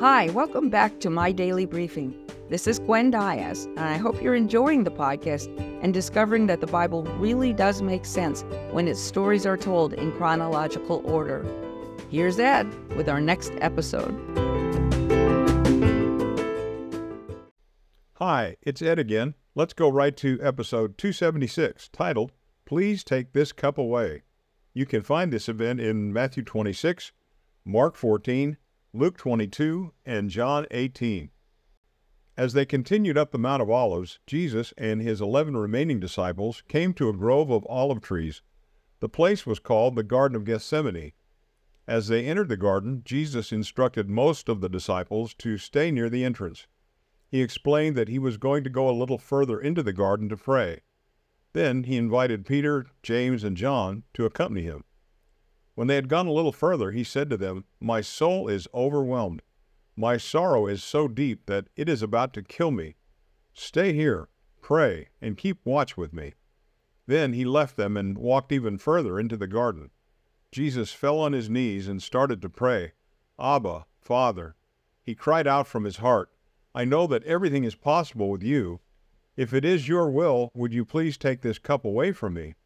Hi, welcome back to My Daily Briefing. This is Gwen Diaz, and I hope you're enjoying the podcast and discovering that the Bible really does make sense when its stories are told in chronological order. Here's Ed with our next episode. Hi, it's Ed again. Let's go right to episode 276, titled, Please Take This Cup Away. You can find this event in Matthew 26, Mark 14, Luke 22, and John 18. As they continued up the Mount of Olives, Jesus and his eleven remaining disciples came to a grove of olive trees. The place was called the Garden of Gethsemane. As they entered the garden, Jesus instructed most of the disciples to stay near the entrance. He explained that he was going to go a little further into the garden to pray. Then he invited Peter, James, and John to accompany him. When they had gone a little further, he said to them, My soul is overwhelmed. My sorrow is so deep that it is about to kill me. Stay here, pray, and keep watch with me. Then he left them and walked even further into the garden. Jesus fell on his knees and started to pray, Abba, Father. He cried out from his heart, I know that everything is possible with you. If it is your will, would you please take this cup away from me?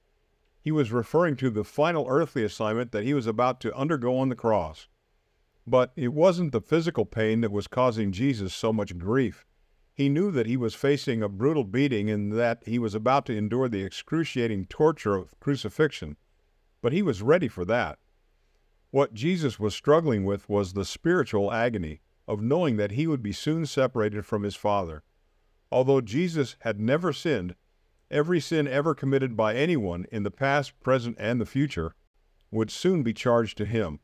He was referring to the final earthly assignment that he was about to undergo on the cross. But it wasn't the physical pain that was causing Jesus so much grief. He knew that he was facing a brutal beating and that he was about to endure the excruciating torture of crucifixion. But he was ready for that. What Jesus was struggling with was the spiritual agony of knowing that he would be soon separated from his Father. Although Jesus had never sinned, every sin ever committed by anyone in the past, present, and the future would soon be charged to him.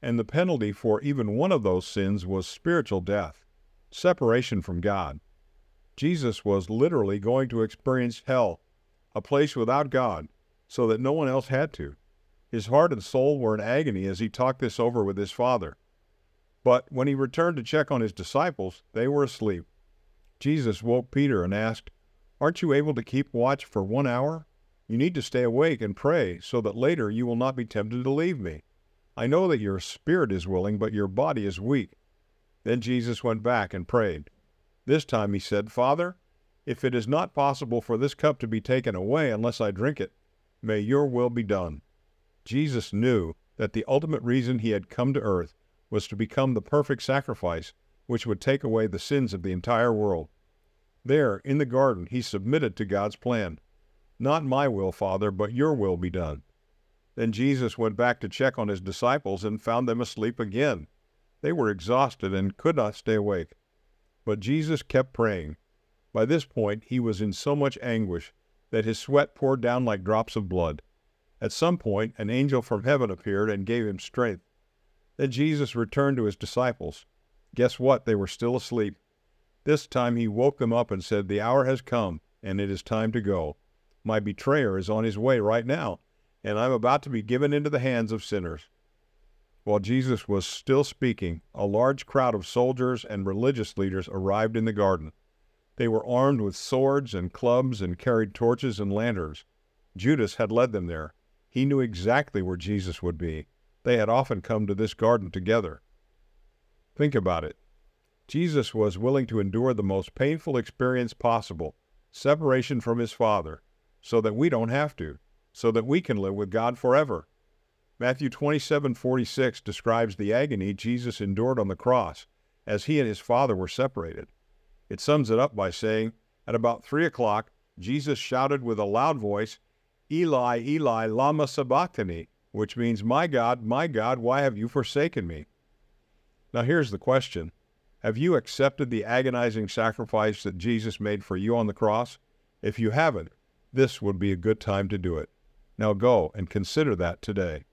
And the penalty for even one of those sins was spiritual death, separation from God. Jesus was literally going to experience hell, a place without God, so that no one else had to. His heart and soul were in agony as he talked this over with his Father. But when he returned to check on his disciples, they were asleep. Jesus woke Peter and asked, Aren't you able to keep watch for one hour? You need to stay awake and pray so that later you will not be tempted to leave me. I know that your spirit is willing, but your body is weak. Then Jesus went back and prayed. This time he said, Father, if it is not possible for this cup to be taken away unless I drink it, may your will be done. Jesus knew that the ultimate reason he had come to earth was to become the perfect sacrifice which would take away the sins of the entire world. There, in the garden, he submitted to God's plan. Not my will, Father, but your will be done. Then Jesus went back to check on his disciples and found them asleep again. They were exhausted and could not stay awake. But Jesus kept praying. By this point, he was in so much anguish that his sweat poured down like drops of blood. At some point, an angel from heaven appeared and gave him strength. Then Jesus returned to his disciples. Guess what? They were still asleep. This time he woke them up and said, The hour has come, and it is time to go. My betrayer is on his way right now, and I'm about to be given into the hands of sinners. While Jesus was still speaking, a large crowd of soldiers and religious leaders arrived in the garden. They were armed with swords and clubs and carried torches and lanterns. Judas had led them there. He knew exactly where Jesus would be. They had often come to this garden together. Think about it. Jesus was willing to endure the most painful experience possible, separation from his Father, so that we don't have to, so that we can live with God forever. Matthew 27:46 describes the agony Jesus endured on the cross as he and his Father were separated. It sums it up by saying, At about three o'clock, Jesus shouted with a loud voice, Eli, Eli, lama sabachthani, which means, My God, my God, why have you forsaken me? Now here's the question. Have you accepted the agonizing sacrifice that Jesus made for you on the cross? If you haven't, this would be a good time to do it. Now go and consider that today.